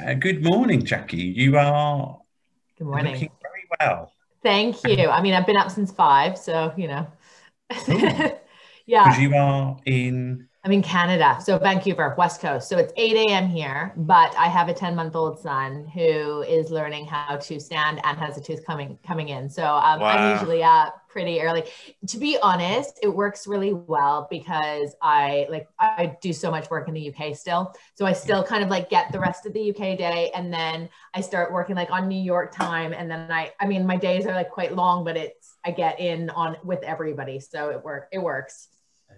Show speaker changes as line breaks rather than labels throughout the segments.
Uh, good morning, Jackie. You are
Good morning.
looking very well.
Thank you. I mean, I've been up since five, so you know.
Because
yeah,
you are in.
I'm in Canada, so Vancouver, West Coast. So it's 8 a.m. here, but I have a 10 month old son who is learning how to stand and has a tooth coming coming in. So um,
Wow.
I'm usually up pretty early. To be honest, it works really well because I like I do so much work in the UK still. So I still kind of like get the rest of the UK day, and then I start working like on New York time, and then I I mean my days are like quite long, but it's I get in on with everybody, so it work it works.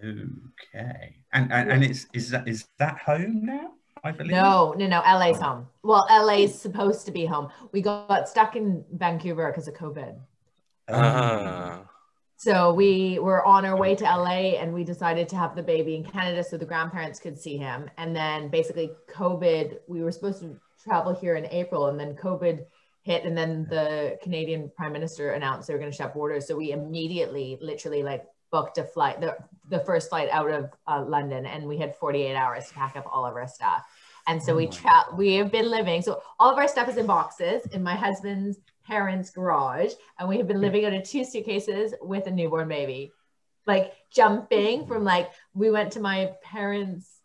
Okay. And and, and it's is that is that home now? I believe.
No, no, no. LA's home. Well, LA's supposed to be home. We got stuck in Vancouver because of COVID.
Oh.
Ah.
So we were on our way to LA and we decided to have the baby in Canada so the grandparents could see him. And then basically COVID, we were supposed to travel here in April and then COVID hit and then the Canadian prime minister announced they were going to shut borders. So we immediately literally like booked a flight, the, the first flight out of uh, London and we had 48 hours to pack up all of our stuff. And so
Oh
we tra- we have been living. So all of our stuff is in boxes in my husband's parents' garage, and we have been living out of two suitcases with a newborn baby. Like jumping from like we went to my parents.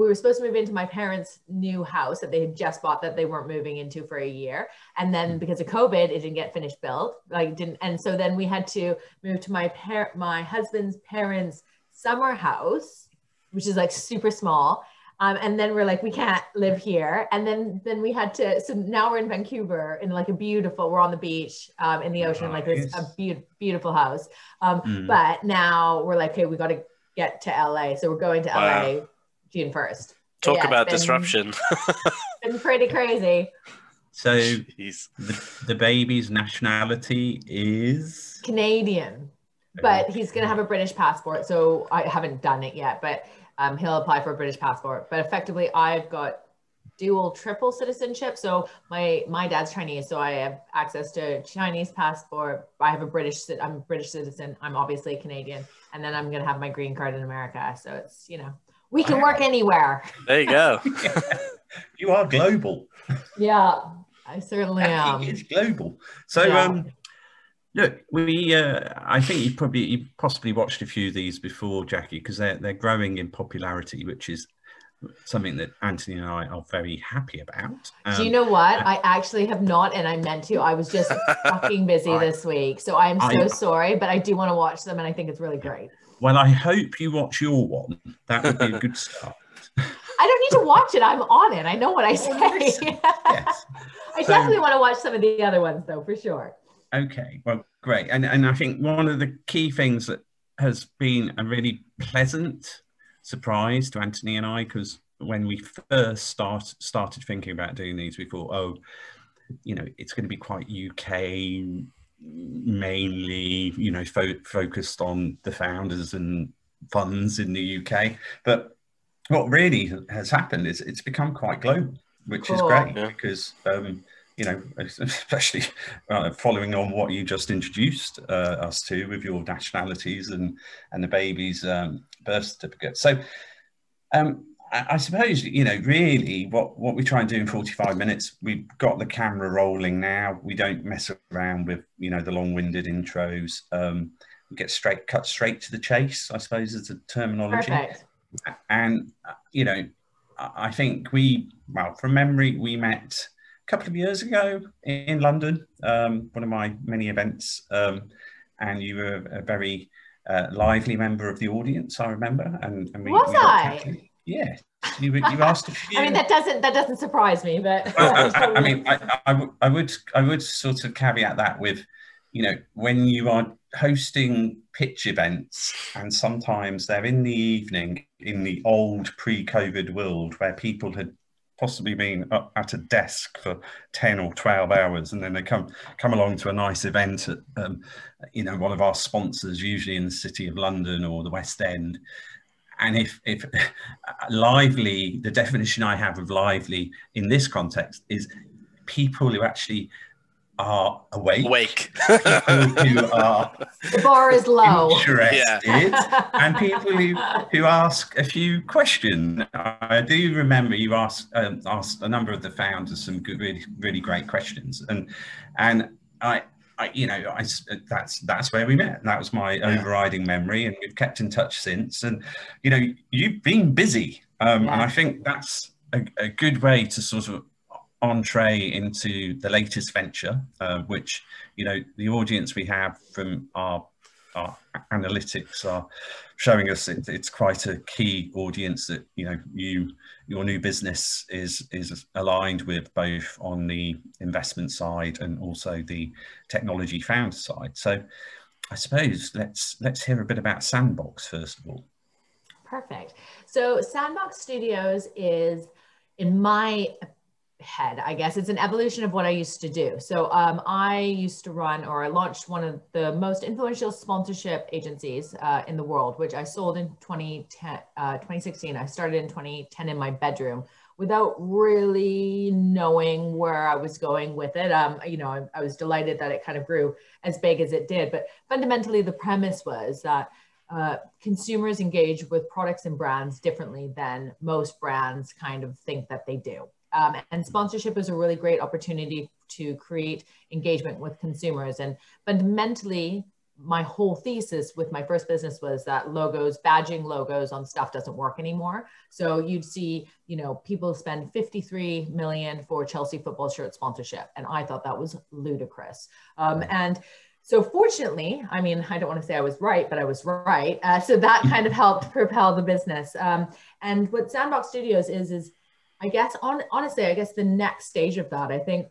We were supposed to move into my parents' new house that they had just bought that they weren't moving into for a year, and then because of COVID, it didn't get finished built. Like didn't, and so then we had to move to my par- my husband's parents' summer house, which is like super small. Um, and then we're like, we can't live here. And then then we had to. So now we're in Vancouver in like a beautiful. We're on the beach um, in the ocean, like this a
Nice.
be- beautiful house. Um,
Mm.
But now we're like, okay, we got to get to LA. So we're going to
Wow.
LA June first.
Talk
Yeah,
about
been-
disruption.
Been pretty crazy.
So
Jeez.
the, the baby's nationality is.
Canadian, but he's gonna have a British passport. So I haven't done it yet, but um, he'll apply for a British passport. But effectively, I've got dual, triple citizenship. So my my dad's Chinese, so I have access to Chinese passport. I have a British. I'm a British citizen. I'm obviously Canadian, and then I'm gonna have my green card in America. So it's you know we can work anywhere.
There you go.
you are global.
Yeah, I certainly am.
It's global. So
Yeah.
um, look, we uh, I think you probably you possibly watched a few of these before, Jackie, because they're they're growing in popularity, which is something that Anthony and I are very happy about.
Do you
Um,
know what? I actually have not, and I meant to. I was just fucking busy
I-
this week, so I'm so
I-
sorry. But I do want to watch them, and I think it's really great.
Well, I hope you watch your one. That would be a good start.
I don't need to watch it. I'm on it. I know what I say.
listen, Yes.
I
So-
definitely want to watch some of the other ones, though, for sure.
Okay. Well, great. And and I think one of the key things that has been a really pleasant surprise to Anthony and I, because when we first start started thinking about doing these, we thought, oh, you know, it's going to be quite UK mainly, you know, fo- focused on the founders and funds in the UK. But what really has happened is it's become quite global, which is great
Yeah.
because, um, you know, especially uh, following on what you just introduced uh, us to with your nationalities and and the baby's um, birth certificate. So, um, I, suppose you know really what what we try and do in forty five minutes. We've got the camera rolling now. We don't mess around with you know the long winded intros. Um, we get straight cut straight to the chase. I suppose is the terminology
Perfect.
and uh, you know I I think we well from memory we met a couple of years ago in London um, one of my many events um, and you were a very uh, lively member of the audience I remember and, and we,
Was
we
I?
chatting. Yeah. You, you asked a few.
I mean, that doesn't that doesn't surprise me, but
well, I, I- I mean, I, I, would- I would, I would sort of caveat that with, you know, when you are hosting pitch events, and sometimes they're in the evening in the old pre-COVID world where people had possibly been up at a desk for 10 or 12 hours and then they come come along to a nice event at um, you know one of our sponsors usually in the city of london or the west end and if if lively the definition i have of lively in this context is people who actually are awake,
Wake.
people who are
The bar is low.
interested, and people who, who ask a few questions. I do remember you asked um, asked a number of the founders some good, really, really great questions, and and I. I, you know, I, that's that's where we met. That was my
Yeah.
overriding memory, and we've kept in touch since. And you know, you've been busy, um, and I think that's a, a good way to sort of entree into the latest venture, uh, which you know the audience we have from our our analytics are showing us it, it's quite a key audience that you know you your new business is is aligned with both on the investment side and also the technology found side. So I suppose let's let's hear a bit about Sandbox first of all.
Perfect. So Sandbox Studios is, in my head, I guess it's an evolution of what I used to do. So um, I used to run, or I launched one of the most influential sponsorship agencies uh, in the world, which I sold in 2010, uh, 2016. I started in 2010 in my bedroom without really knowing where I was going with it. Um, you know, I, I was delighted that it kind of grew as big as it did. But fundamentally, the premise was that uh, consumers engage with products and brands differently than most brands kind of think that they do. Um, and sponsorship is a really great opportunity to create engagement with consumers. And fundamentally, my whole thesis with my first business was that logos, badging logos on stuff doesn't work anymore. So you'd see, you know, people spend 53 million for Chelsea football shirt sponsorship. And I thought that was ludicrous. Um, and so fortunately, I mean, I don't want to say I was right, but I was right. Uh, so that kind of helped propel the business. Um, and what Sandbox Studios is, is I guess on, honestly, I guess the next stage of that, I think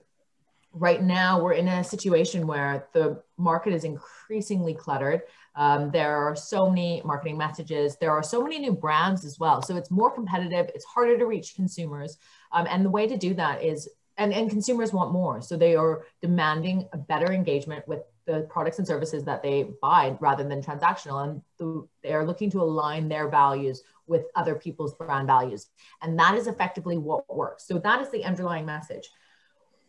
right now we're in a situation where the market is increasingly cluttered. Um, there are so many marketing messages. There are so many new brands as well. So it's more competitive. It's harder to reach consumers. Um, and the way to do that is, and, and consumers want more. So they are demanding a better engagement with the products and services that they buy rather than transactional. And the, they're looking to align their values with other people's brand values. And that is effectively what works. So that is the underlying message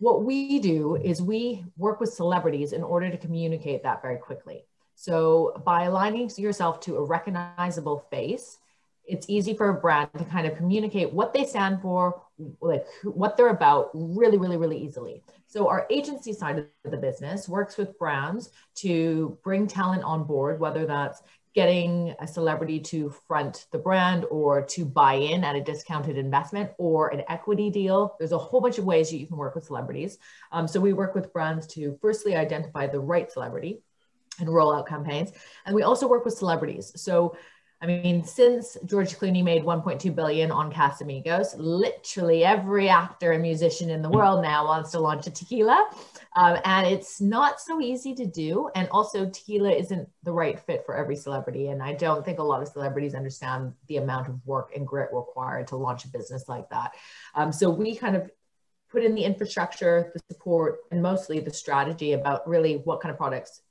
what we do is we work with celebrities in order to communicate that very quickly. So by aligning yourself to a recognizable face, it's easy for a brand to kind of communicate what they stand for, like what they're about really, really, really easily. So our agency side of the business works with brands to bring talent on board, whether that's getting a celebrity to front the brand or to buy in at a discounted investment or an equity deal. There's a whole bunch of ways you can work with celebrities. Um, so we work with brands to firstly identify the right celebrity and roll out campaigns. And we also work with celebrities. So I mean, since George Clooney made 1.2 billion on Casamigos, literally every actor and musician in the world now wants to launch a tequila. Um, and it's not so easy to do. And also, tequila isn't the right fit for every celebrity. And I don't think a lot of celebrities understand the amount of work and grit required to launch a business like that. Um, so we kind of put in the infrastructure, the support, and mostly the strategy about really what kind of products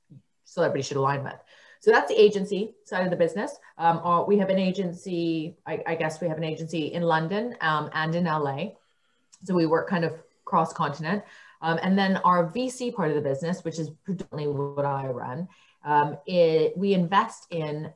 celebrities should align with. So that's the agency side of the business. Um, or we have an agency, I, I, guess we have an agency in London um, and in LA. So we work kind of cross continent. Um, and then our VC part of the business, which is predominantly what I run, um, it, we invest in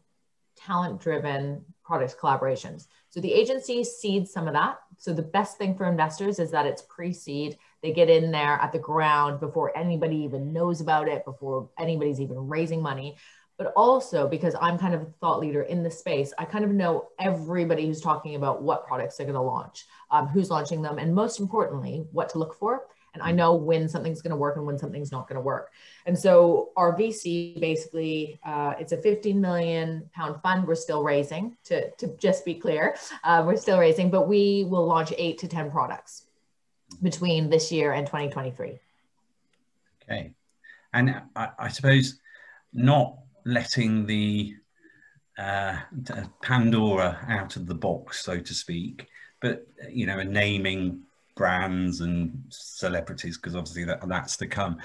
talent driven product collaborations. So the agency seeds some of that. So the best thing for investors is that it's pre seed. They get in there at the ground before anybody even knows about it, before anybody's even raising money but also because I'm kind of a thought leader in the space, I kind of know everybody who's talking about what products they're going to launch, um, who's launching them, and most importantly, what to look for. And I know when something's going to work and when something's not going to work. And so our VC basically, uh, it's a 15 million pound fund. We're still raising, to, to just be clear, uh, we're still raising, but we will launch eight to 10 products between this year and 2023.
Okay. And I, I suppose not letting the uh, Pandora out of the box, so to speak, but you know, naming brands and celebrities because obviously that, that's to come.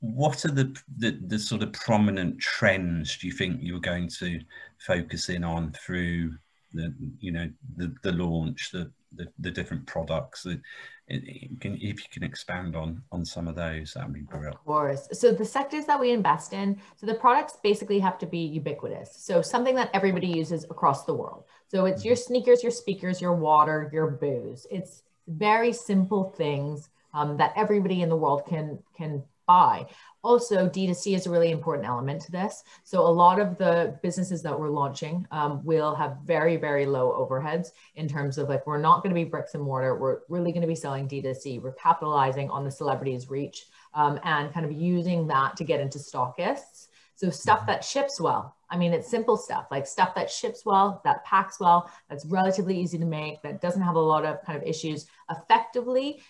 What are the, the, the sort of prominent trends do you think you're going to focus in on through the you know the, the launch, the the, the different products. It, it can, if you can expand on on some of those, that'd be brilliant.
Of course. So the sectors that we invest in, so the products basically have to be ubiquitous. So something that everybody uses across the world. So it's your sneakers, your speakers, your water, your booze. It's very simple things um, that everybody in the world can can buy. Also, D2C is a really important element to this. So a lot of the businesses that we're launching um, will have very, very low overheads in terms of like, we're not going to be bricks and mortar. We're really going to be selling D2C. We're capitalizing on the celebrities reach um, and kind of using that to get into stockists. So stuff mm-hmm. that ships well. I mean, it's simple stuff like stuff that ships well, that packs well, that's relatively easy to make, that doesn't have a lot of kind of issues effectively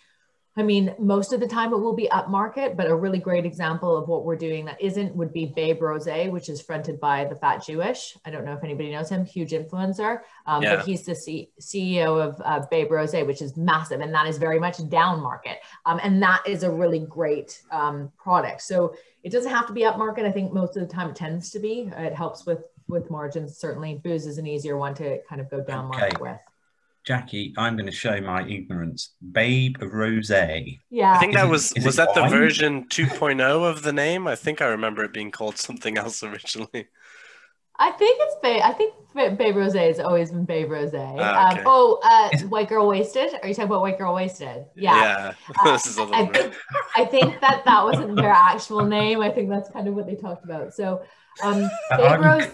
I mean, most of the time it will be upmarket, but a really great example of what we're doing that isn't would be Babe Rose, which is fronted by the Fat Jewish. I don't know if anybody knows him, huge influencer, um, yeah. but he's the C- CEO of uh, Babe Rose, which is massive, and that is very much down market, um, and that is a really great um, product. So it doesn't have to be upmarket. I think most of the time it tends to be. It helps with with margins. Certainly, booze is an easier one to kind of go down okay. market with.
Jackie, I'm going to show my ignorance. Babe Rose.
Yeah.
I think that was it, was that wine? the version 2.0 of the name? I think I remember it being called something else originally.
I think it's Babe. I think Babe Rose has always been Babe Rose. Ah, okay. um, oh, uh, White Girl Wasted. Are you talking about White Girl Wasted? Yeah.
Yeah. Uh, this is a little
I think, I think that that wasn't their actual name. I think that's kind of what they talked about. So um,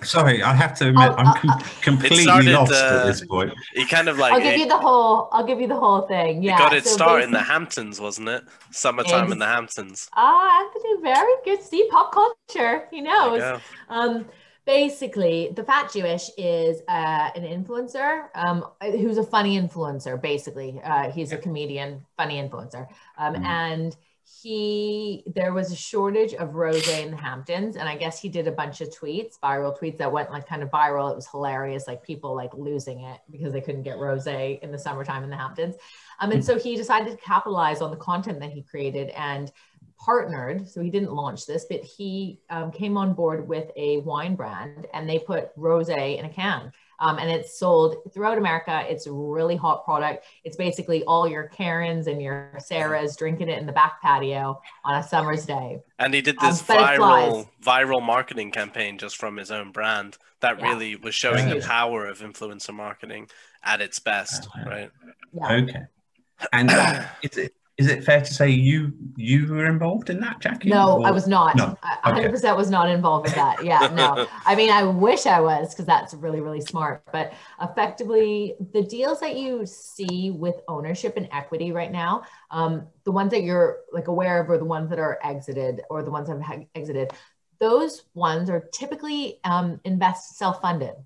sorry, I have to admit, I'm com- completely started, lost uh, at this point.
He kind of like
I'll give it, you the whole. I'll give you the whole thing. Yeah,
got its so start in the Hamptons, wasn't it? Summertime in the Hamptons.
Ah, Anthony, very good. See, pop culture. He knows. Um, basically, the Fat Jewish is uh, an influencer um, who's a funny influencer. Basically, uh, he's a comedian, funny influencer, um, mm. and he there was a shortage of rose in the Hamptons, and I guess he did a bunch of tweets, viral tweets that went like kind of viral. It was hilarious, like people like losing it because they couldn't get rose in the summertime in the Hamptons. Um, and so he decided to capitalize on the content that he created and partnered. So he didn't launch this, but he um, came on board with a wine brand, and they put rose in a can um, and it's sold throughout America. It's a really hot product. It's basically all your Karens and your Sarahs drinking it in the back patio on a summer's day.
And he did um, this um, viral viral marketing campaign just from his own brand that yeah. really was showing the power of influencer marketing at its best, right?
Yeah. Okay. And is it is it fair to say you you were involved in that, Jackie?
No, or? I was not. No. I 100% was not involved with that. Yeah, no. I mean, I wish I was because that's really really smart. But effectively, the deals that you see with ownership and equity right now, um, the ones that you're like aware of, or the ones that are exited, or the ones that have exited, those ones are typically um, invest self funded.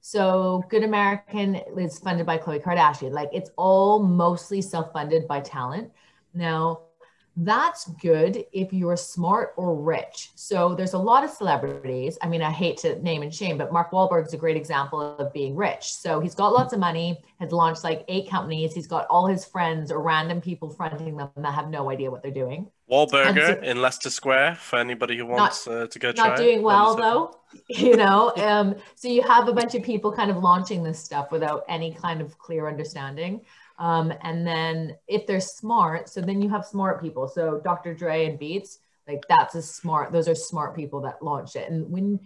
So Good American is funded by Khloe Kardashian. Like it's all mostly self funded by talent. Now, that's good if you're smart or rich. So there's a lot of celebrities. I mean, I hate to name and shame, but Mark Wahlberg's a great example of being rich. So he's got lots of money, has launched like eight companies. He's got all his friends or random people fronting them that have no idea what they're doing.
Wahlburger so, in Leicester Square for anybody who wants not, uh, to go try.
Not doing well though, you know. Um, so you have a bunch of people kind of launching this stuff without any kind of clear understanding. Um, and then if they're smart, so then you have smart people. So Dr. Dre and Beats, like that's a smart, those are smart people that launched it. And when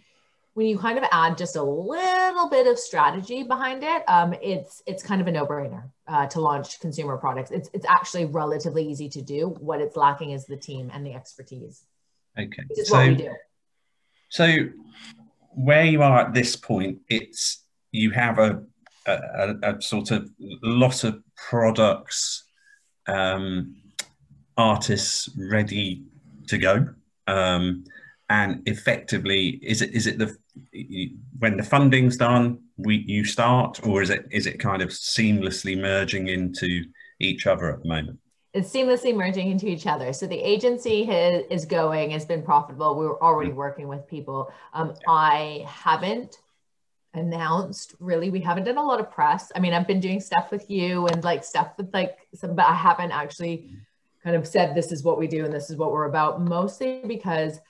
when you kind of add just a little bit of strategy behind it, um, it's it's kind of a no-brainer uh, to launch consumer products. It's it's actually relatively easy to do. What it's lacking is the team and the expertise.
Okay. so, So where you are at this point, it's you have a a, a, sort of lot of products, um, artists ready to go, um, and effectively, is it is it the when the funding's done, we you start, or is it is it kind of seamlessly merging into each other at the moment?
It's seamlessly merging into each other. So the agency has, is going, has been profitable. We were already mm. working with people. Um, I haven't announced really we haven't done a lot of press i mean i've been doing stuff with you and like stuff with like some but i haven't actually kind of said this is what we do and this is what we're about mostly because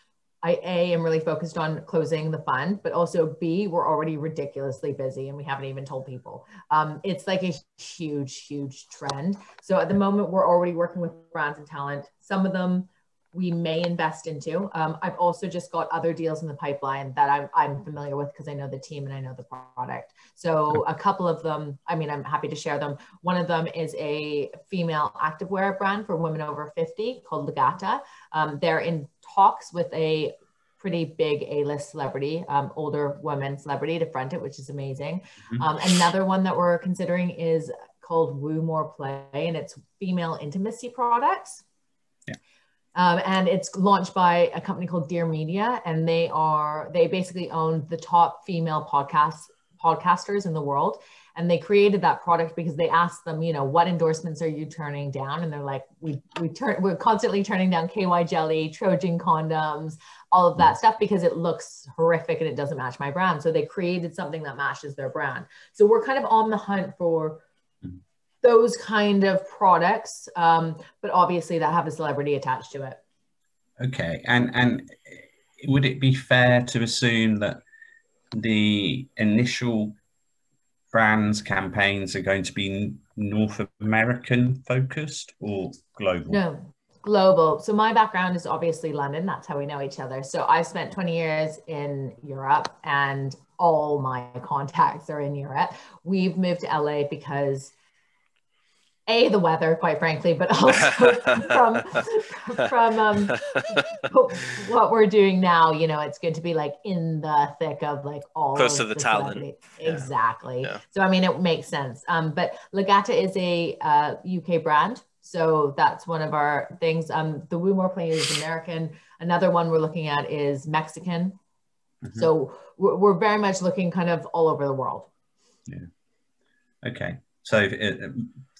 I A am really focused on closing the fund, but also B, we're already ridiculously busy and we haven't even told people. Um, it's like a huge, huge trend. So at the moment, we're already working with brands and talent. Some of them we may invest into. Um, I've also just got other deals in the pipeline that I'm, I'm familiar with because I know the team and I know the product. So a couple of them, I mean, I'm happy to share them. One of them is a female activewear brand for women over 50 called Legata. Um, they're in talks with a pretty big A-list celebrity, um, older woman celebrity to front it, which is amazing. Mm-hmm. Um, another one that we're considering is called Woo More Play, and it's female intimacy products. Um, and it's launched by a company called Dear Media, and they are they basically own the top female podcast podcasters in the world. And they created that product because they asked them, you know, what endorsements are you turning down? And they're like, we we turn we're constantly turning down KY jelly, Trojan condoms, all of that mm. stuff because it looks horrific and it doesn't match my brand. So they created something that matches their brand. So we're kind of on the hunt for those kind of products, um, but obviously that have a celebrity attached to it.
Okay, and and would it be fair to assume that the initial brands campaigns are going to be North American focused or global?
No, global. So my background is obviously London. That's how we know each other. So I've spent 20 years in Europe and all my contacts are in Europe. We've moved to LA because a the weather quite frankly but also from from um, what we're doing now you know it's good to be like in the thick of like all
close to the, the talent.
exactly. Yeah. so i mean it makes sense. Um, but legata is a uh, uk brand so that's one of our things. Um, the woo more play is american. Another one we're looking at is mexican. Mm-hmm. so we're, we're very much looking kind of all over the world.
Yeah. Okay. So it,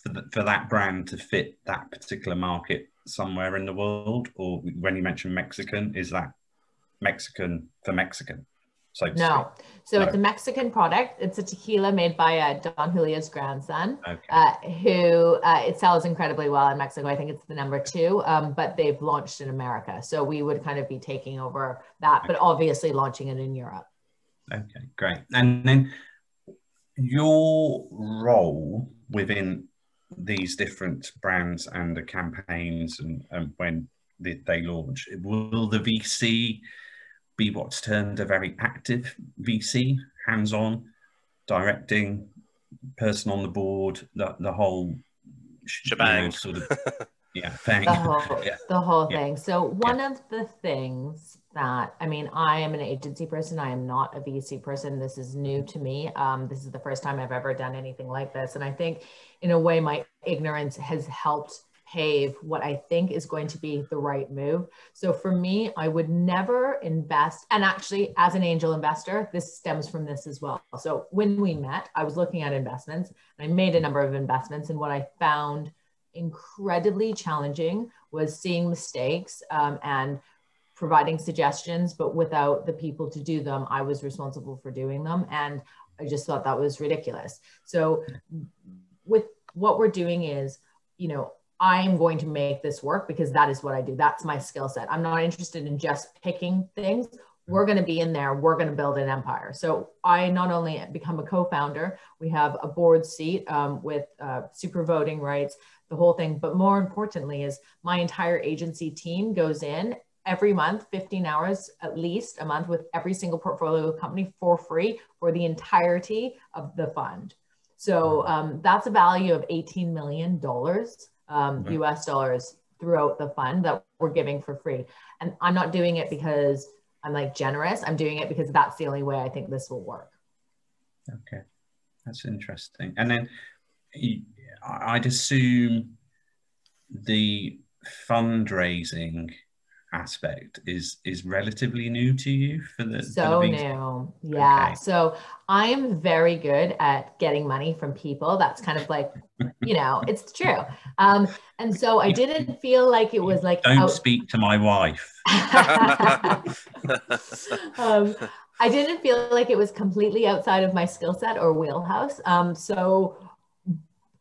for, for that brand to fit that particular market somewhere in the world? Or when you mention Mexican, is that Mexican for Mexican?
So no, so no. it's a Mexican product. It's a tequila made by uh, Don Julio's grandson, okay. uh, who uh, it sells incredibly well in Mexico. I think it's the number two, um, but they've launched in America. So we would kind of be taking over that, okay. but obviously launching it in Europe.
Okay, great. And then your role within these different brands and the campaigns and, and when they, they launch, will the VC be what's termed a very active VC, hands-on, directing, person on the board, the, the whole
shebang, you know,
sort of yeah thing.
The whole, yeah. the whole yeah. thing. So one yeah. of the things that I mean, I am an agency person. I am not a VC person. This is new to me. Um, this is the first time I've ever done anything like this, and I think, in a way, my ignorance has helped pave what I think is going to be the right move. So for me, I would never invest. And actually, as an angel investor, this stems from this as well. So when we met, I was looking at investments and I made a number of investments. And what I found incredibly challenging was seeing mistakes um, and providing suggestions, but without the people to do them, I was responsible for doing them. And I just thought that was ridiculous. So, with what we're doing is, you know, I'm going to make this work because that is what I do. That's my skill set. I'm not interested in just picking things. We're going to be in there. We're going to build an empire. So I not only become a co-founder, we have a board seat um, with uh, super voting rights, the whole thing. But more importantly, is my entire agency team goes in every month, 15 hours at least a month with every single portfolio company for free for the entirety of the fund. So um, that's a value of $18 million um, US dollars throughout the fund that we're giving for free. And I'm not doing it because I'm like generous. I'm doing it because that's the only way I think this will work.
Okay, that's interesting. And then I'd assume the fundraising aspect is is relatively new to you for the
so
for the
new. yeah. okay. so i am very good at getting money from people. That's kind of like you know it's true. Um and so i didn't feel like it was like
don't out- speak to my wife.
Um, i didn't feel like it was completely outside of my skill set or wheelhouse. Um so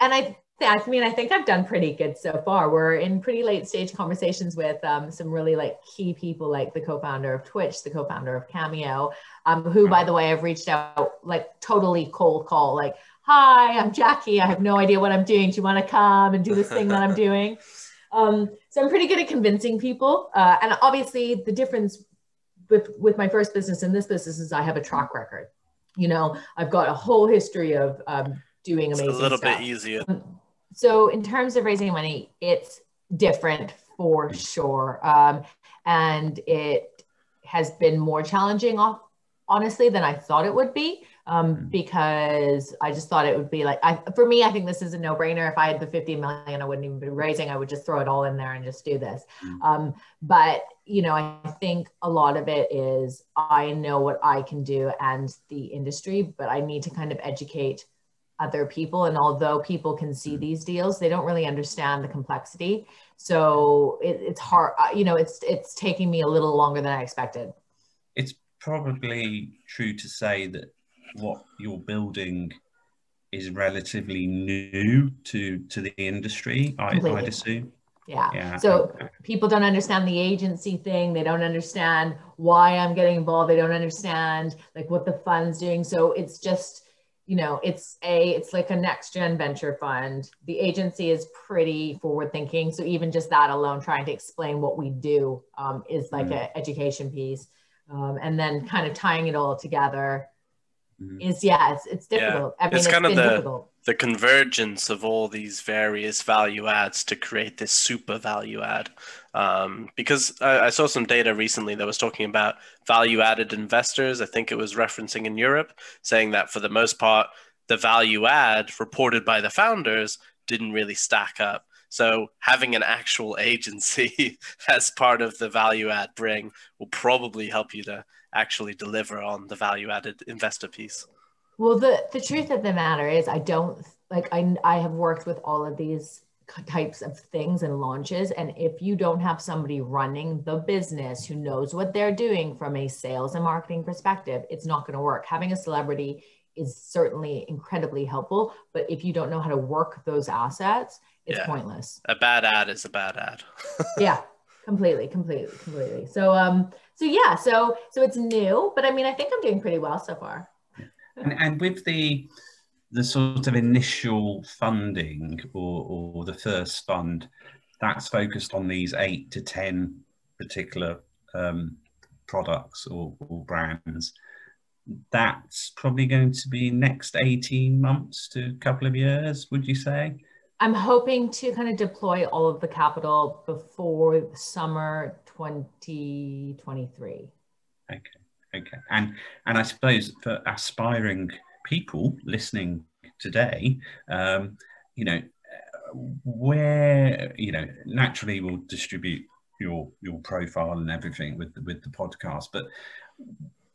and i I mean, I think I've done pretty good so far. We're in pretty late stage conversations with um, some really like key people, like the co-founder of Twitch, the co-founder of Cameo, um, who, by the way, I've reached out like totally cold call, like, "Hi, I'm Jackie. I have no idea what I'm doing. Do you want to come and do this thing that I'm doing?" Um, so I'm pretty good at convincing people, uh, and obviously the difference with with my first business and this business is I have a track record. You know, I've got a whole history of um, doing amazing. It's
a little
stuff.
bit easier.
So in terms of raising money, it's different for sure, um, and it has been more challenging, off, honestly, than I thought it would be. Um, mm. because I just thought it would be like I for me, I think this is a no-brainer. If I had the 50 million, I wouldn't even be raising. I would just throw it all in there and just do this. Mm. Um, but you know, I think a lot of it is I know what I can do and the industry, but I need to kind of educate other people. And although people can see mm-hmm. these deals, they don't really understand the complexity. So it, it's hard, uh, you know, it's, it's taking me a little longer than I expected.
It's probably true to say that what you're building is relatively new to, to the industry, I, I'd assume.
Yeah. yeah. So people don't understand the agency thing. They don't understand why I'm getting involved. They don't understand like what the fund's doing. So it's just, you know, it's a it's like a next gen venture fund. The agency is pretty forward thinking. So even just that alone, trying to explain what we do um, is like mm. an education piece. Um, and then kind of tying it all together mm. is yeah, it's it's difficult. Yeah. I mean,
it's, it's kind of the difficult. the convergence of all these various value adds to create this super value add. Um, because I, I, saw some data recently that was talking about value added investors. I think it was referencing in Europe, saying that for the most part, the value add reported by the founders didn't really stack up. So having an actual agency as part of the value add bring will probably help you to actually deliver on the value added investor piece.
Well, the the truth of the matter is, I don't like I I have worked with all of these types of things and launches. And if you don't have somebody running the business who knows what they're doing from a sales and marketing perspective, it's not going to work. Having a celebrity is certainly incredibly helpful, but if you don't know how to work those assets, it's yeah. pointless.
A bad ad is a bad ad.
yeah, completely, completely, completely. So, um, so yeah, so so it's new, but I mean, I think I'm doing pretty well so far.
and, and with the the sort of initial funding or, or the first fund that's focused on these eight to 10 particular um, products or, or, brands, that's probably going to be next 18 months to a couple of years, would you say?
I'm hoping to kind of deploy all of the capital before summer 2023.
Okay. Okay. And and I suppose for aspiring people listening today, um, you know, where you know naturally we'll distribute your your profile and everything with with the podcast, but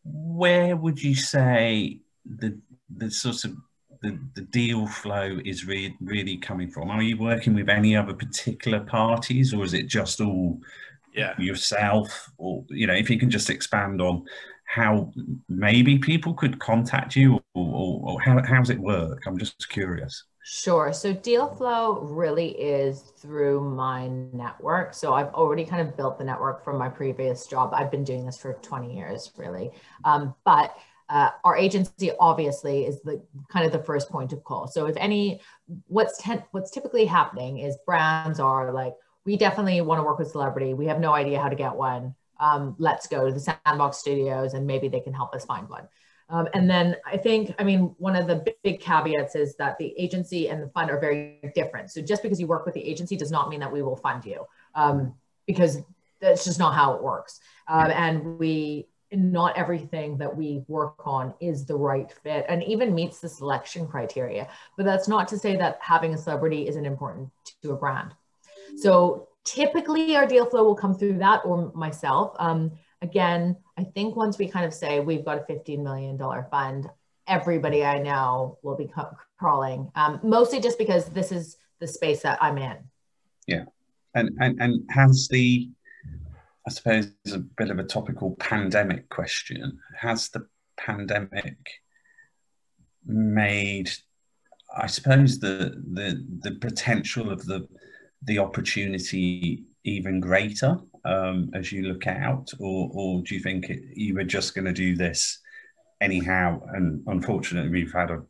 where would you say the the sort of the, the deal flow is re- really coming from? Are you working with any other particular parties, or is it just all yeah. yourself? Or you know, if you can just expand on how maybe people could contact you or, or, or how, how does it work? I'm just curious.
Sure. So deal flow really is through my network. So I've already kind of built the network from my previous job. I've been doing this for 20 years, really. Um, but uh, our agency obviously is the kind of the first point of call. So if any, what's ten, what's typically happening is brands are like, we definitely want to work with celebrity. We have no idea how to get one um, let's go to the sandbox studios and maybe they can help us find one. Um, and then i think i mean one of the big caveats is that the agency and the fund are very different. So just because you work with the agency does not mean that we will fund you um, because that's just not how it works. Um, and we not everything that we work on is the right fit and even meets the selection criteria. But that's not to say that having a celebrity isn't important to a brand. So typically our deal flow will come through that or myself. Um, again, I think once we kind of say we've got a $15 million fund, everybody I know will be crawling, um, mostly just because this is the space that I'm in.
Yeah. And, and, and has the, I suppose, a bit of a topical pandemic question. Has the pandemic made I suppose the the the potential of the the opportunity even greater um, as you look out, or or do you think it, you were just going to do this anyhow? And unfortunately, we've had a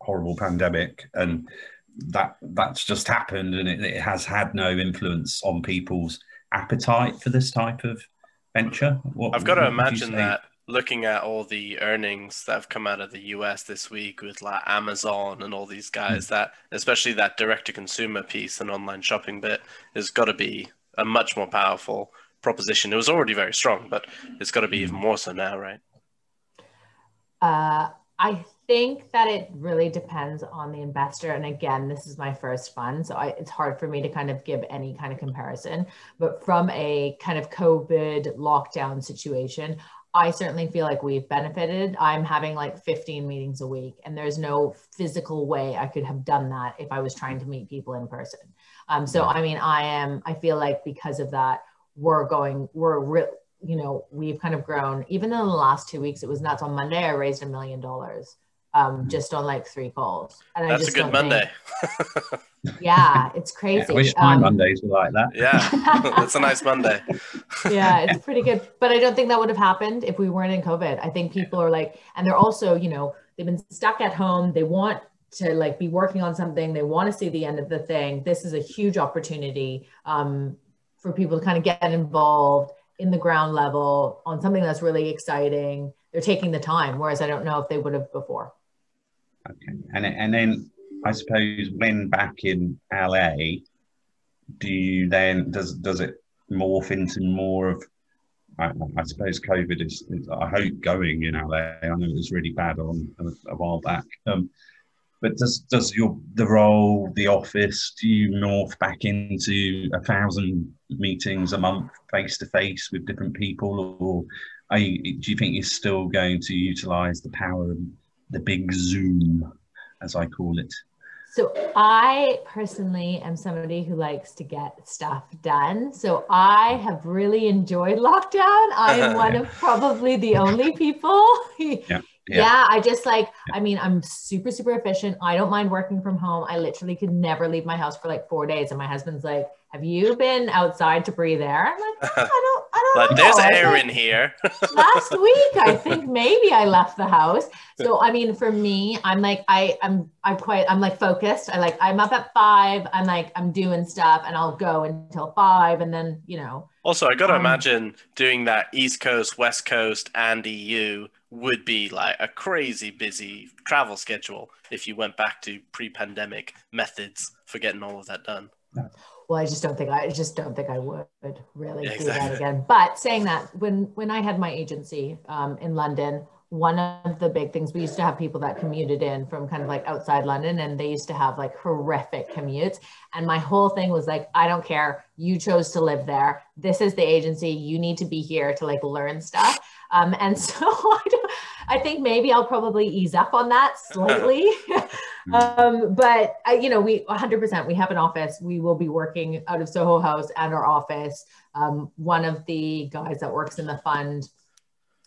horrible pandemic, and that that's just happened, and it, it has had no influence on people's appetite for this type of venture.
What, I've got to imagine that looking at all the earnings that have come out of the US this week with like Amazon and all these guys, mm. that especially that direct to consumer piece and online shopping bit has got to be a much more powerful proposition. It was already very strong, but it's got to be even hmm. more so now, right?
Uh, I think that it really depends on the investor. And again, this is my first fund, so I, it's hard for me to kind of give any kind of comparison. But from a kind of COVID lockdown situation, I certainly feel like we've benefited. I'm having like 15 meetings a week, and there's no physical way I could have done that if I was trying to meet people in person. Um, so, I mean, I am, I feel like because of that, we're going, we're, real. you know, we've kind of grown. Even in the last two weeks, it was nuts. On Monday, I raised a million dollars um, just on like three calls.
And That's I just a good Monday.
Think, yeah, it's crazy. Yeah,
I wish my um, Mondays were like that.
Yeah, that's a nice Monday.
yeah, it's pretty good. But I don't think that would have happened if we weren't in COVID. I think people are like, and they're also, you know, they've been stuck at home. They want to like be working on something. They want to see the end of the thing. This is a huge opportunity um, for people to kind of get involved in the ground level on something that's really exciting. They're taking the time, whereas I don't know if they would have before.
Okay, and and then I suppose when back in LA, do you then does does it morph into more of I, I, suppose COVID is, is, I hope, going in LA. I know it was really bad on a, a while back. Um, but does does your the role, the office, do you morph back into a thousand meetings a month, face to face with different people, or you, do you think you're still going to utilize the power of the big Zoom, as I call it?
So I personally am somebody who likes to get stuff done. So I have really enjoyed lockdown. I am uh-huh. one of probably the only people. yeah. Yeah. yeah. I just like, I mean, I'm super, super efficient. I don't mind working from home. I literally could never leave my house for like four days. And my husband's like, Have you been outside to breathe air? I'm like, I don't, I don't
but know. there's air in here.
last week, I think maybe I left the house. So I mean, for me, I'm like, I, I'm I'm quite I'm like focused. I like I'm up at five. I'm like, I'm doing stuff and I'll go until five and then, you know.
Also, I gotta um, imagine doing that East Coast, West Coast, and EU would be like a crazy busy travel schedule if you went back to pre-pandemic methods for getting all of that done.
Well, I just don't think I just don't think I would really yeah, do that again. But saying that, when when I had my agency um, in London, one of the big things we used to have people that commuted in from kind of like outside London and they used to have like horrific commutes. And my whole thing was like I don't care. You chose to live there. This is the agency. You need to be here to like learn stuff um, and so I, I, think maybe I'll probably ease up on that slightly. Um, but uh, you know we 100% we have an office. We will be working out of Soho House and our office. Um, one of the guys that works in the fund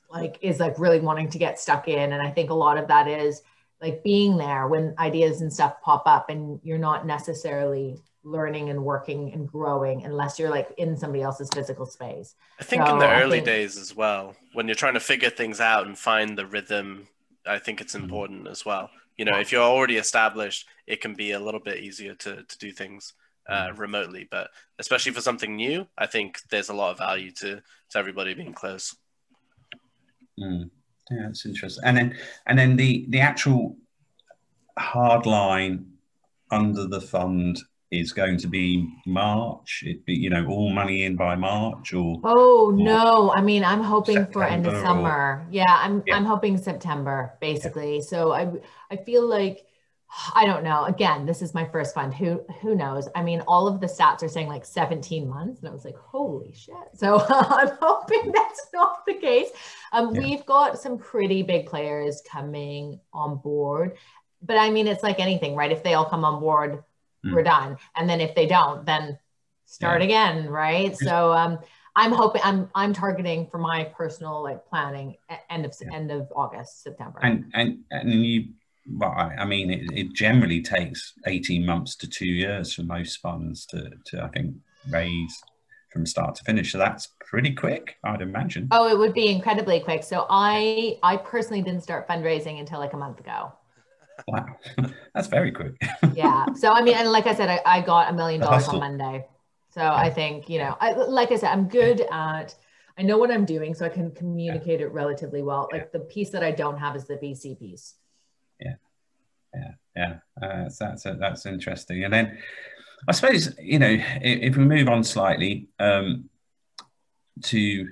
like is like really wanting to get stuck in. And i think a lot of that is like being there when ideas and stuff pop up and you're not necessarily learning and working and growing unless you're like in somebody else's physical space
i think so in the early think, days as well when you're trying to figure things out and find the rhythm i think it's mm-hmm. important as well you know if you're already established it can be a little bit easier to, to do things uh, mm-hmm. remotely but especially for something new i think there's a lot of value to to everybody being close
Mm. Yeah, that's interesting. And then and then the the actual hard line under the fund is going to be March. It be you know all money in by March or
oh or no, I mean I'm hoping September for end of summer. Or, yeah, I'm yeah. I'm hoping September basically. Yeah. So I I feel like I don't know. Again, this is my first fund. Who who knows? I mean, all of the stats are saying like 17 months, and I was like, holy shit. So I'm hoping that's not the case. Um, yeah. We've got some pretty big players coming on board, but I mean, it's like anything, right? If they all come on board, mm. we're done, and then if they don't, then start yeah. again, right? So um, I'm hoping I'm I'm targeting for my personal like planning end of yeah. end of August September.
And and and you well, I, mean, it, it, generally takes 18 months to two years for most funds to, to, I think, raise from start to finish. So that's pretty quick, I'd imagine.
Oh, it would be incredibly quick. So I, I personally didn't start fundraising until like a month ago.
Wow, that's very quick.
yeah. So I mean, and like I said, I, I got a million dollars on Monday. So yeah. I think you know, I, like I said, I'm good at. I know what I'm doing, so I can communicate yeah. it relatively well. Like yeah. the piece that I don't have is the VC piece.
Yeah, yeah, yeah. Uh, so that's that's interesting. And then I suppose you know if, if we move on slightly um, to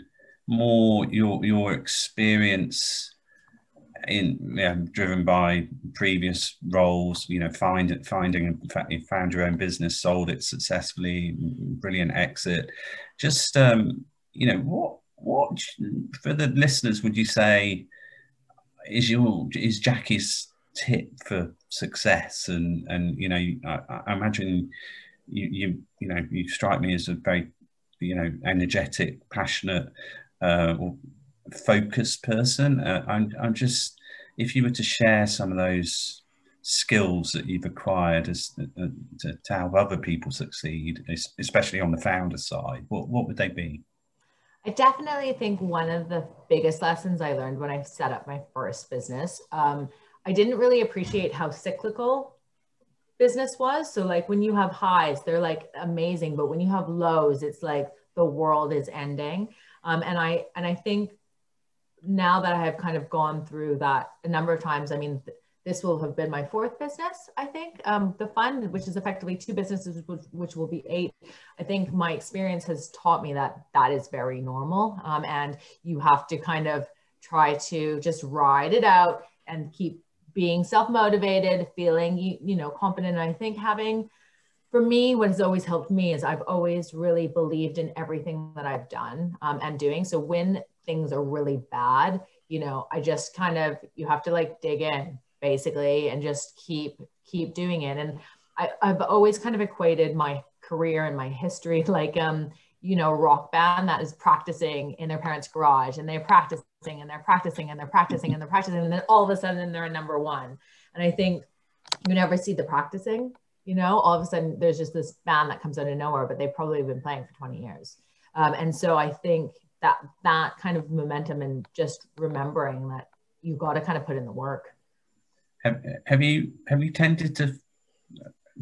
more your your experience in yeah, driven by previous roles you know find finding you found your own business sold it successfully brilliant exit just um you know what what for the listeners would you say is your is jackie's tip for success and and you know i, I imagine you you you know you strike me as a very you know energetic passionate uh, focused person. Uh, I'm, I'm just, if you were to share some of those skills that you've acquired as uh, to, to help other people succeed, especially on the founder side, what, what would they be?
I definitely think one of the biggest lessons I learned when I set up my first business, um, I didn't really appreciate how cyclical business was. So like when you have highs, they're like amazing, but when you have lows, it's like the world is ending. Um, and I and I think now that I have kind of gone through that a number of times, I mean, th- this will have been my fourth business, I think. Um, the fund, which is effectively two businesses, which, which, will be eight. I think my experience has taught me that that is very normal. Um, and you have to kind of try to just ride it out and keep being self-motivated, feeling, you, you know, confident. And I think having, for me, what has always helped me is I've always really believed in everything that I've done um, and doing. So when things are really bad, you know, I just kind of, you have to like dig in basically and just keep, keep doing it. And I, I've always kind of equated my career and my history like, um, you know, rock band that is practicing in their parents' garage and they're practicing and they're practicing and they're practicing and they're practicing. And then all of a sudden they're a number one. And I think you never see the practicing, you know, all of a sudden there's just this band that comes out of nowhere, but they've probably been playing for 20 years. Um, and so I think that that kind of momentum and just remembering that you've got to kind of put in the work.
Have, have you have you tended to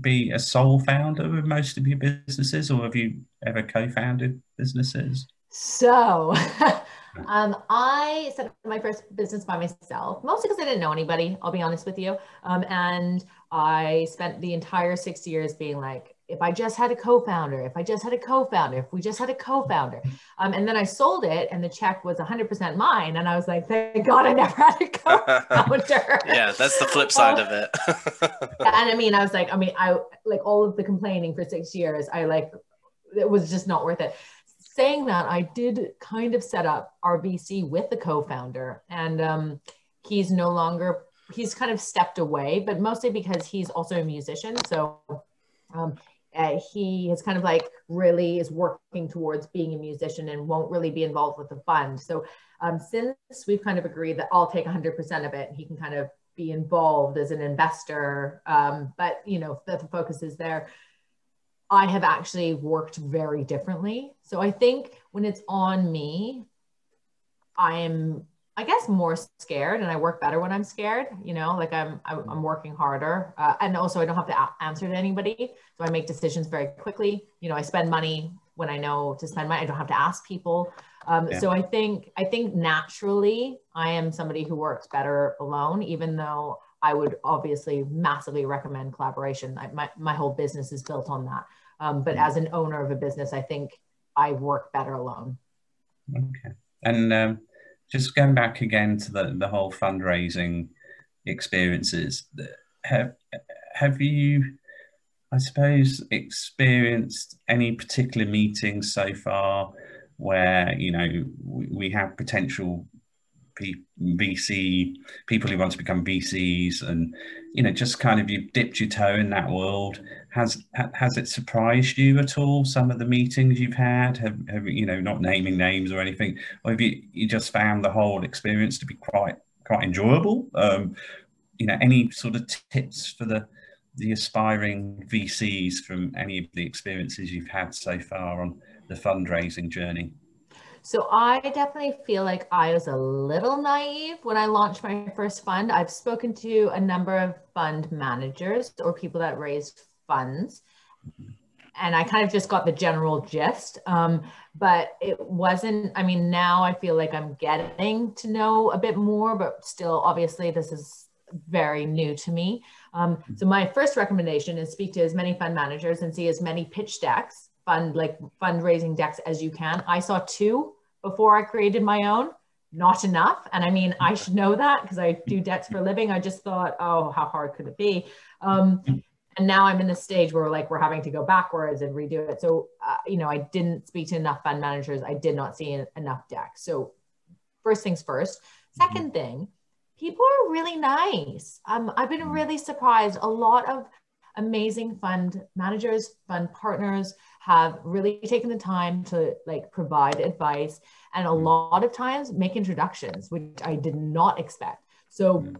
be a sole founder with most of your businesses, or have you ever co-founded businesses?
So, um, I set up my first business by myself, mostly because I didn't know anybody. I'll be honest with you, um, and I spent the entire six years being like, if I just had a co-founder, if I just had a co-founder, if we just had a co-founder. Um, and then I sold it and the check was 100% mine. And I was like, thank God I never had a co-founder.
yeah, that's the flip side of it.
and I mean, I was like, I mean, I like all of the complaining for six years, I like, it was just not worth it. Saying that, I did kind of set up our VC with the co-founder and um, he's no longer, he's kind of stepped away, but mostly because he's also a musician. So um, uh, he is kind of like really is working towards being a musician and won't really be involved with the fund. So um, since we've kind of agreed that I'll take 100% of it, he can kind of be involved as an investor. Um, but you know, the, the focus is there. I have actually worked very differently. So I think when it's on me, I am I guess more scared and I work better when I'm scared, you know, like I'm, I'm, I'm working harder. Uh, and also I don't have to answer to anybody. So I make decisions very quickly. You know, I spend money when I know to spend money. I don't have to ask people. Um, yeah. So I think, I think naturally I am somebody who works better alone, even though I would obviously massively recommend collaboration. I, my, my whole business is built on that. Um, but mm-hmm. as an owner of a business, I think I work better alone.
Okay. And, um, just going back again to the, the whole fundraising experiences, have have you, I suppose, experienced any particular meetings so far where you know we, we have potential P- VC people who want to become VCs, and you know, just kind of you've dipped your toe in that world. Has has it surprised you at all? Some of the meetings you've had, have, have you know, not naming names or anything, or have you you just found the whole experience to be quite quite enjoyable? Um, you know, any sort of tips for the the aspiring VCs from any of the experiences you've had so far on the fundraising journey?
So I definitely feel like I was a little naive when I launched my first fund. I've spoken to a number of fund managers or people that raise funds. And I kind of just got the general gist. Um, but it wasn't, I mean, now I feel like I'm getting to know a bit more, but still, obviously, this is very new to me. Um, so my first recommendation is speak to as many fund managers and see as many pitch decks fund like fundraising decks as you can. I saw two before I created my own. Not enough. And I mean, I should know that because I do decks for a living. I just thought, oh, how hard could it be? Um, and now I'm in the stage where like we're having to go backwards and redo it. So, uh, you know, I didn't speak to enough fund managers. I did not see enough decks. So, first things first. Second thing, people are really nice. Um, I've been really surprised. A lot of amazing fund managers, fund partners have really taken the time to like provide advice and a mm. lot of times make introductions, which I did not expect. So mm.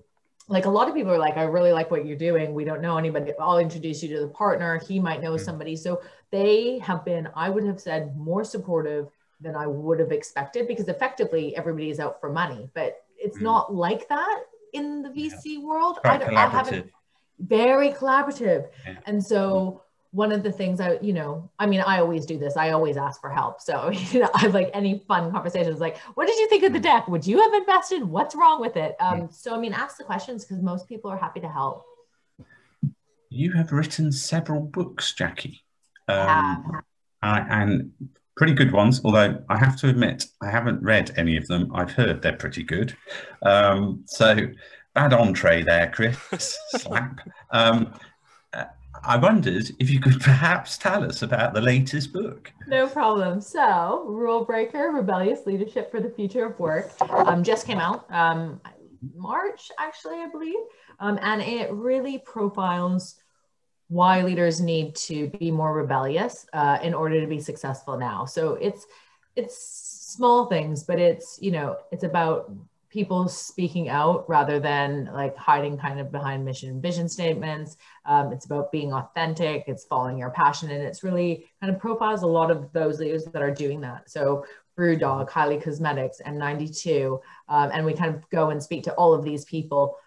Like a lot of people are like, I really like what you're doing. We don't know anybody. I'll introduce you to the partner. He might know mm. somebody. So they have been, I would have said, more supportive than I would have expected because effectively everybody is out for money, but it's not like that in the VC yeah. world. I, I, haven't very collaborative. Yeah. And so one of the things I, you know, I mean, I always do this. I always ask for help. So, you know, I've like any fun conversations like, what did you think of the mm. deck? Would you have invested? What's wrong with it? Um, so, I mean, ask the questions because most people are happy to help.
You have written several books, Jackie. Um, yeah. I, and pretty good ones, although I have to admit, I haven't read any of them. I've heard they're pretty good. Um, so, bad entree there, Chris. Slap. Um, I wondered if you could perhaps tell us about the latest book.
No problem. So, Rule Breaker Rebellious Leadership for the Future of Work um, just came out um, March, actually, I believe. Um, and it really profiles why leaders need to be more rebellious uh, in order to be successful now. So, it's it's small things, but it's, you know, it's about people speaking out rather than like hiding kind of behind mission and vision statements. Um, it's about being authentic, it's following your passion, and it's really kind of profiles a lot of those leaders that are doing that. So Brewdog, Kylie Cosmetics, and 92. Um, and we kind of go and speak to all of these people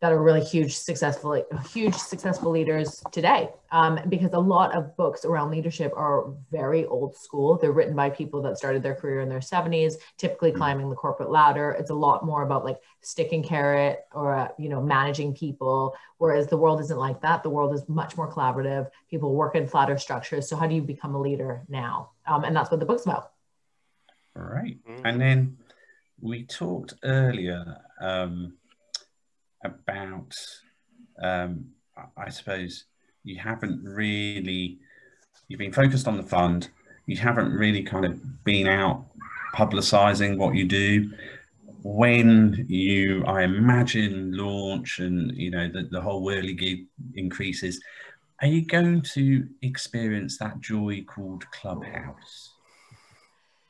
that are really huge successful huge successful leaders today. Um, because a lot of books around leadership are very old school. They're written by people that started their career in their 70s typically mm-hmm. climbing the corporate ladder. It's a lot more about like stick and carrot or uh, you know managing people. Whereas the world isn't like that. The world is much more collaborative. People work in flatter structures. So how do you become a leader now? Um, and that's what the book's about.
All right. Mm-hmm. and then we talked earlier um, about, um, I suppose, you haven't really, you've been focused on the fund, you haven't really kind of been out publicizing what you do. When you, I imagine, launch and you know the, the whole whirligig increases, are you going to experience that joy called Clubhouse?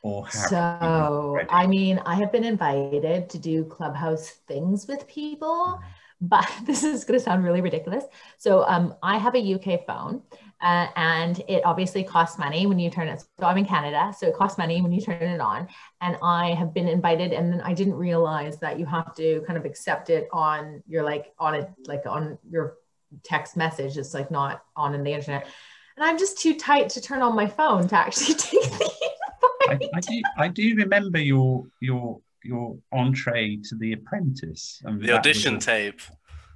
Or so, I mean, I have been invited to do clubhouse things with people, but this is going to sound really ridiculous. So, um, I have a UK phone, uh, and it obviously costs money when you turn it. So, I'm in Canada, so it costs money when you turn it on. And I have been invited, and then I didn't realize that you have to kind of accept it on your like on it like on your text message. It's like not on in the internet. And I'm just too tight to turn on my phone to actually take the
I, I, do. I do remember your your your entree to The Apprentice.
I mean, the audition tape.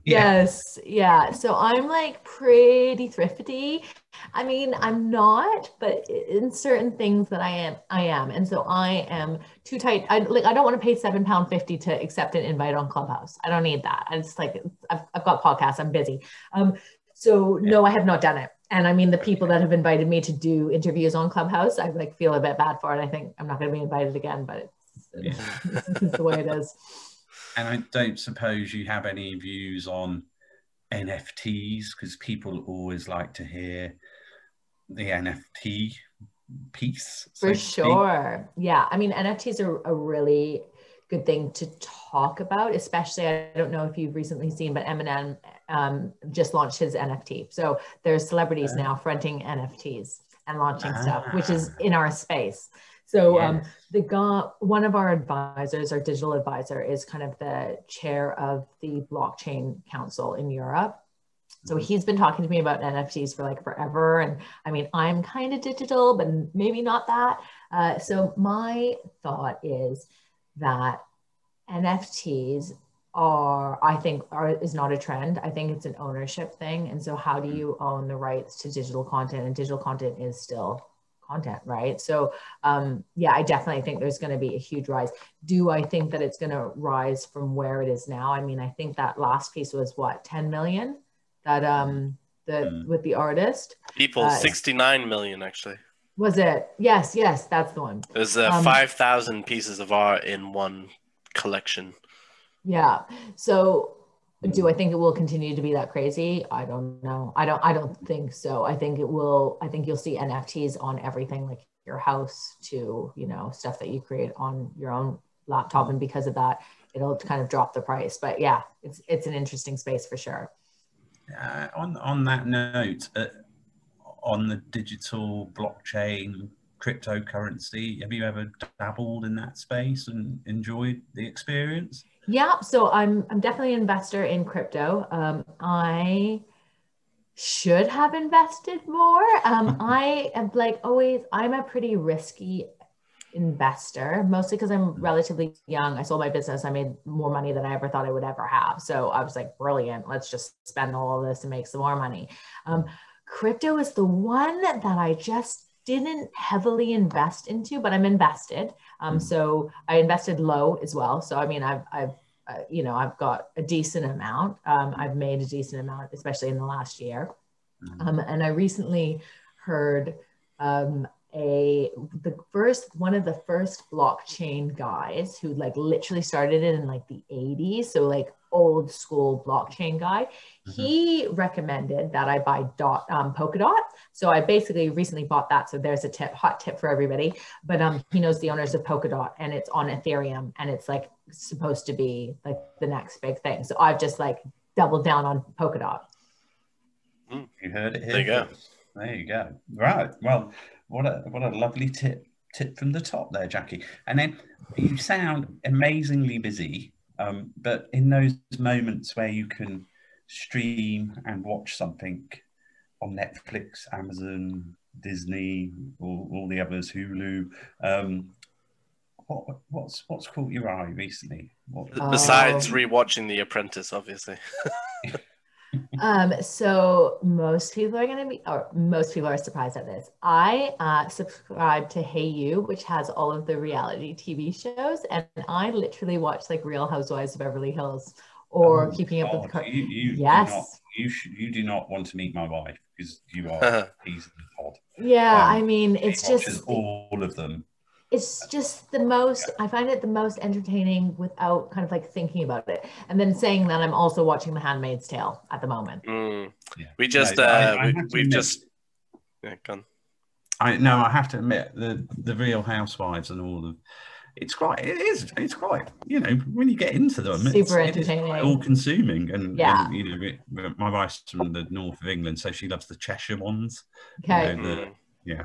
Yeah. Yes, yeah. So I'm like pretty thrifty. I mean, I'm not, but in certain things that I am, I am, and so I am too tight. I like. I don't want to pay seven pound fifty to accept an invite on Clubhouse. I don't need that. I just like I've, I've got podcasts. I'm busy. Um. So yeah. no, I have not done it and I mean the people that have invited me to do interviews on Clubhouse, I like feel a bit bad for it. I think I'm not going to be invited again, but it's, yeah. it's the way it is.
And I don't suppose you have any views on NFTs because people always like to hear the NFT piece.
So for sure. Yeah. I mean, NFTs are a really good thing to talk about, especially I don't know if you've recently seen, but Eminem um, just launched his NFT. So there's celebrities now fronting NFTs and launching stuff, which is in our space. So um, the one of our advisors, our digital advisor, is kind of the chair of the blockchain council in Europe. So he's been talking to me about NFTs for like forever. And I mean, I'm kind of digital, but maybe not that. Uh, so my thought is that NFTs are, I think, are is not a trend. I think it's an ownership thing. And so how do you own the rights to digital content? And digital content is still content, right? So, um, yeah, I definitely think there's going to be a huge rise. Do I think that it's going to rise from where it is now? I mean, I think that last piece was what 10 million that um the mm. with the artist
people uh, 69 million actually.
Was it? Yes, yes, that's the one.
There's uh, um, 5,000 pieces of art in one collection.
Yeah. So do I think it will continue to be that crazy? I don't know. I don't I don't think so. I think it will I think you'll see NFTs on everything like your house to, you know, stuff that you create on your own laptop and because of that it'll kind of drop the price. But yeah, it's it's an interesting space for sure.
Uh, on on that note, uh, on the digital blockchain cryptocurrency, have you ever dabbled in that space and enjoyed the experience?
Yeah, so I'm I'm definitely an investor in crypto. Um, I should have invested more. Um, I am like always. I'm a pretty risky investor, mostly because I'm relatively young. I sold my business. I made more money than I ever thought I would ever have. So I was like, brilliant. Let's just spend all of this and make some more money. Um, crypto is the one that I just didn't heavily invest into, but I'm invested. Um, mm. so I invested low as well. So I mean, I've, I've, uh, you know, I've got a decent amount. Um, I've made a decent amount, especially in the last year. Mm. Um, and I recently heard um, a the first one of the first blockchain guys who like literally started it in like the 80s so like old school blockchain guy mm-hmm. he recommended that i buy dot um, polkadot. So i basically recently bought that. So there's a tip hot tip for everybody. But um he knows the owners of polkadot and it's on ethereum and it's like supposed to be like the next big thing. So i've just like doubled down on polkadot.
You heard it here
there you go.
there you go. Right. Well what a what a lovely tip tip from the top there, Jackie. And then you sound amazingly busy, um, but in those moments where you can stream and watch something on Netflix, Amazon, Disney, all, all the others, Hulu. Um, what, what's what's caught your eye recently? What,
Besides um, rewatching The Apprentice, obviously.
um, so most people are going to be, or most people are surprised at this. I uh, subscribe to Hayu, which has all of the reality TV shows, and I literally watch like Real Housewives of Beverly Hills or oh, Keeping Up with the.
You, you yes. Not, you sh- you do not want to meet my wife because you are he's pod.
Yeah, um, I mean it's just
all of them
it's just the most i find it the most entertaining without kind of like thinking about it. And then saying that i'm also watching the handmaid's tale at the moment.
Mm. yeah. we just uh I, I we, have just yeah gone
i no i have to admit the the real housewives and all of it's quite it is it's quite you know when you get into them
super it's, entertaining.
all consuming and, yeah. And, you know my wife's from the north of england so she loves the cheshire ones.
Okay.
you know, the, yeah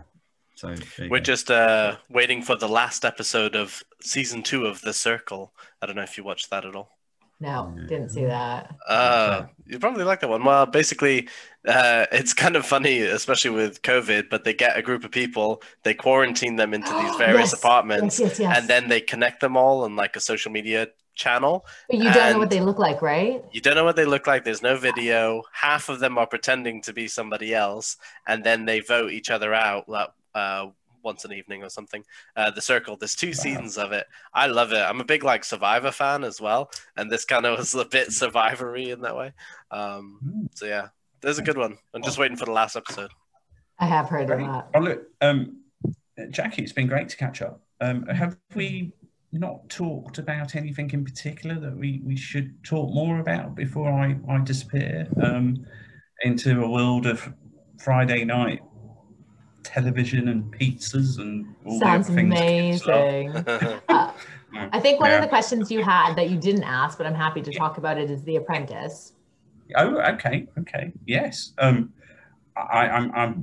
so
we're just uh, waiting for the last episode of season two of The Circle. I don't know if you watched that at all.
No, didn't see that.
Uh, you probably like that one. Well, basically, uh, it's kind of funny, especially with COVID. But they get a group of people, they quarantine them into these various yes. apartments, yes, yes, and then they connect them all on like a social media channel.
But you don't know what they look like, right?
You don't know what they look like. There's no video. Half of them are pretending to be somebody else, and then they vote each other out uh, once an evening or something. Uh, the Circle. There's two wow. seasons of it. I love it. I'm a big like Survivor fan as well, and this kind of was a bit Survivory in that way. Um, hmm. so yeah, there's a good one. I'm just waiting for the last episode.
I have heard great. of that.
Oh, look, um, Jackie, it's been great to catch up. Um, have we not talked about anything in particular that we, we should talk more about before I, I disappear um, into a world of Friday night television and pizzas and all that
Sounds amazing. uh, I think one
Yeah.
of the questions you had that you didn't ask, but I'm happy to talk about it, is The Apprentice.
Oh, okay, okay, yes. Um, I, I'm, I'm.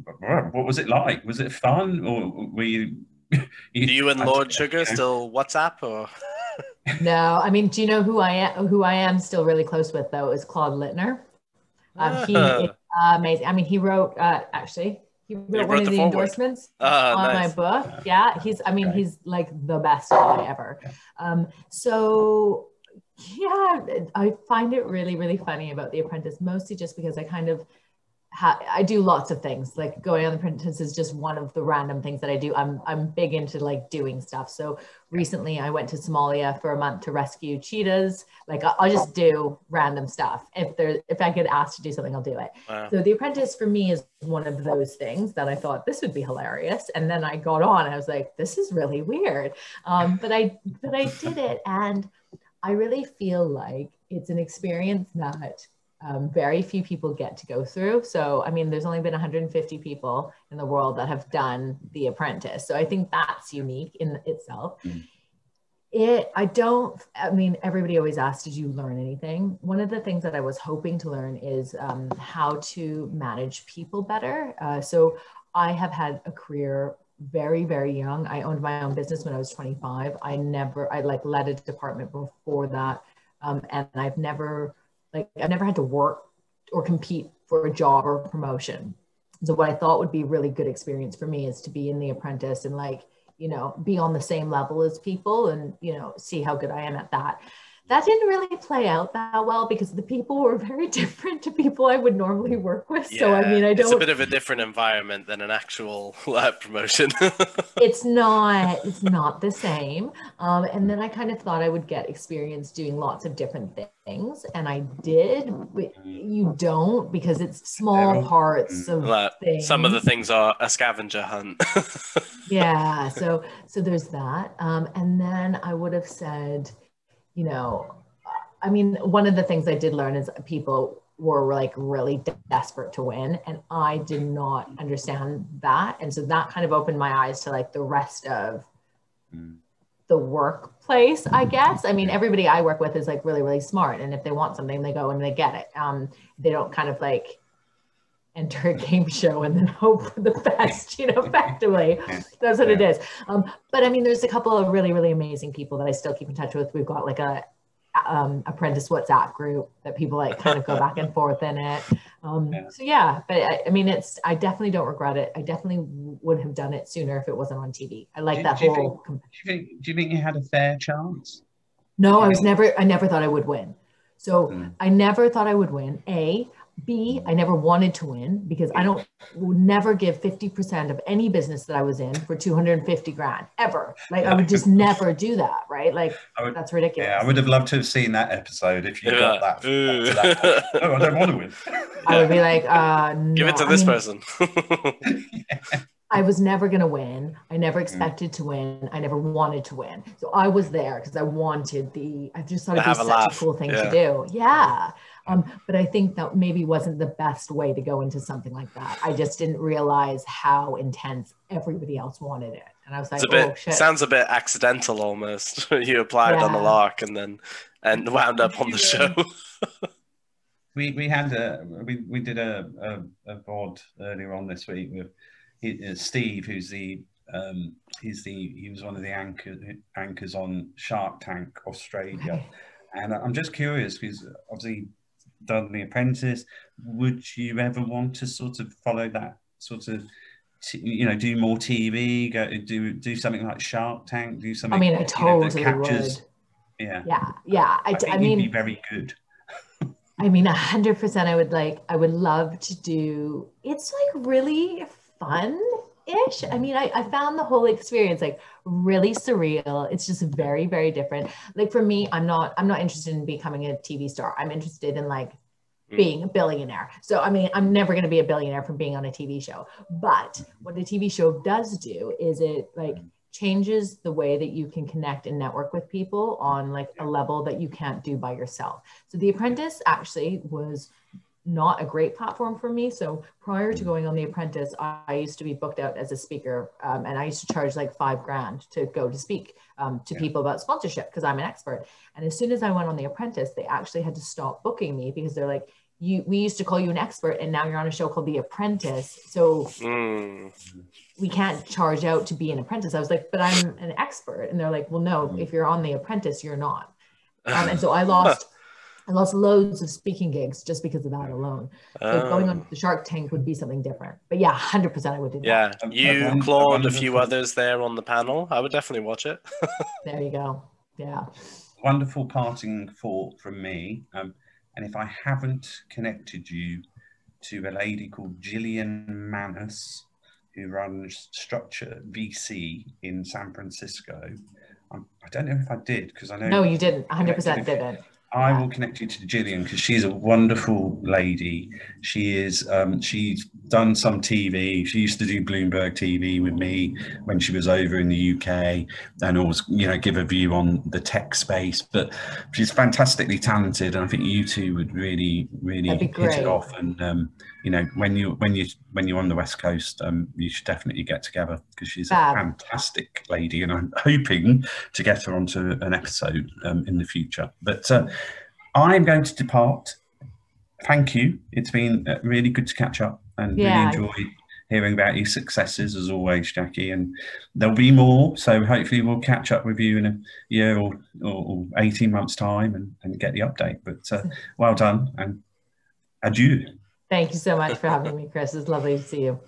What was it like? Was it fun, or were you?
Do you and
I-
Lord Sugar still WhatsApp or?
No, I mean, do you know who I am? Who I am still really close with though is Claude Littner. Um, he is amazing. I mean, he wrote uh, actually he wrote,
wrote
one of
the
the, endorsements
Ah,
on
nice.
my book. Yeah, he's. I mean,
Okay.
he's like the best guy ever. Um, so yeah, I find it really, really funny about The Apprentice, mostly just because I kind of. Ha- I do lots of things. Like going on the apprentice is just one of the random things that I do. I'm I'm big into like doing stuff. So recently I went to Somalia for a month to rescue cheetahs. Like I- I'll just do random stuff. If there if I get asked to do something, I'll do it.
Wow.
So The Apprentice for me is one of those things that I thought this would be hilarious, and then I got on. And I was like, this is really weird, um, but I but I did it, and I really feel like it's an experience that um, very few people get to go through. So I mean, there's only been 150 people in the world that have done The Apprentice. So I think that's unique in itself.
Mm.
It, I don't, I mean, everybody always asks, did you learn anything? One of the things that I was hoping to learn is um, how to manage people better. Uh, so I have had a career very, very young. I owned my own business when I was 25. I never, I like led a department before that. Um, and I've never, like, I've never had to work or compete for a job or promotion. So what I thought would be really good experience for me is to be in the apprentice and like, you know, be on the same level as people and, you know, see how good I am at that. That didn't really play out that well because the people were very different to people I would normally work with. so I mean, I don't.
It's a bit of a different environment than an actual uh, promotion.
it's not, it's not the same. Um, and then I kind of thought I would get experience doing lots of different things. And I did, but you don't because it's small
Daryl?
parts of
Like,
things.
some of the things are a scavenger hunt.
yeah so so there's that um and then i would have said you know i mean one of the things i did learn is people were like really de- desperate to win and i did not understand that. And so that kind of opened my eyes to like the rest of
Mm.
the workplace i guess. I mean everybody i work with is like really really smart and if they want something they go and they get it. Um they don't kind of like enter a game show and then hope for the best you know effectively that's what it is. Um, but i mean there's a couple of really really amazing people that i still keep in touch with. We've got like a um, apprentice whatsapp group that people like kind of go back and forth in it. Um,
Yeah.
so yeah but I, I mean it's i definitely don't regret it. I definitely would have done it sooner if it wasn't on tv i like
Do-
that
do you
whole
Do you think? Do you think you had a fair chance?
no i was never i never thought i would win. So
Mm.
i never thought i would win. A b i never wanted to win because i don't would never give 50% of any business that i was in for 250 grand ever like i would just never do that right like
would-
that's ridiculous
Yeah, I would have loved to have seen that episode if you got that.
Ooh.
to that no, I don't want to win.
I would be like, uh,
Give it
no.
to
I
this
mean,
person.
I was never going to win. I never
Mm.
expected to win. I never wanted to win. So I was there because I wanted the, I just thought it'd be such
laugh,
a cool thing
yeah.
to do. Yeah. Um, but I think that maybe wasn't the best way to go into something like that. I just didn't realize how intense everybody else wanted it. And I was like,
It's a bit
oh shit.
sounds a bit accidental almost. you applied on the lark and then and wound up on the show.
We we had a we, we did a, a a VOD earlier on this week with he- uh, Steve, who's the um, he's the he was one of the anchor, anchors on Shark Tank Australia, and I'm just curious because obviously done The Apprentice. Would you ever want to sort of follow that sort of you know do more TV, go do do something like Shark Tank, do something?
I mean, I
you know,
totally
captures-
would.
Yeah,
Yeah. Yeah. I,
I,
I mean,
be very good.
I mean, a hundred percent. I would like. I would love to do. It's like really fun ish. I mean, I, I found the whole experience like really surreal. It's just very, very different. Like for me, I'm not. I'm not interested in becoming a TV star. I'm interested in like
Mm.
being a billionaire. So I mean, I'm never going to be a billionaire from being on a TV show. But what a TV show does do is it like changes the way that you can connect and network with people on like a level that you can't do by yourself. So The Apprentice actually was not a great platform for me. So prior to going on The Apprentice, I used to be booked out as a speaker, um, and I used to charge like five grand to go to speak um, to yeah. people about sponsorship because I'm an expert. And as soon as I went on The Apprentice, they actually had to stop booking me because they're like, you we used to call you an expert and now you're on a show called The Apprentice. So mm. we can't charge out to be an apprentice. I was like, but I'm an expert. And they're like, well, no, mm. if you're on The Apprentice, you're not. Um, and so I lost I lost loads of speaking gigs just because of that alone. So um, going on the Shark Tank would be something different. But yeah, hundred percent, I would do
yeah, that. Yeah, you, Claude, a few others there on the panel. I would definitely watch it.
there you go. Yeah.
Wonderful parting thought from me. Um, and if I haven't connected you to a lady called Jillian Manus, who runs Structure VC in San Francisco, I'm, I do not know if I did because I know.
No, you didn't. 100% didn't.
I will connect you to Jillian because she's a wonderful lady. She is. Um, she's done some TV. She used to do Bloomberg TV with me when she was over in the UK, and always, you know, give a view on the tech space. But she's fantastically talented, and I think you two would really, really hit it off. And um, you know, when you when you when you're on the west coast, um, you should definitely get together because she's Fab. a fantastic lady, and I'm hoping to get her onto an episode um, in the future. But uh, I'm going to depart. Thank you. It's been uh, really good to catch up and yeah. really enjoy hearing about your successes as always, Jackie. And there'll be more. So hopefully we'll catch up with you in a year or, or, or 18 months' time and, and get the update. But uh, well done and adieu.
Thank you so much for having me, Chris. It's lovely to see you.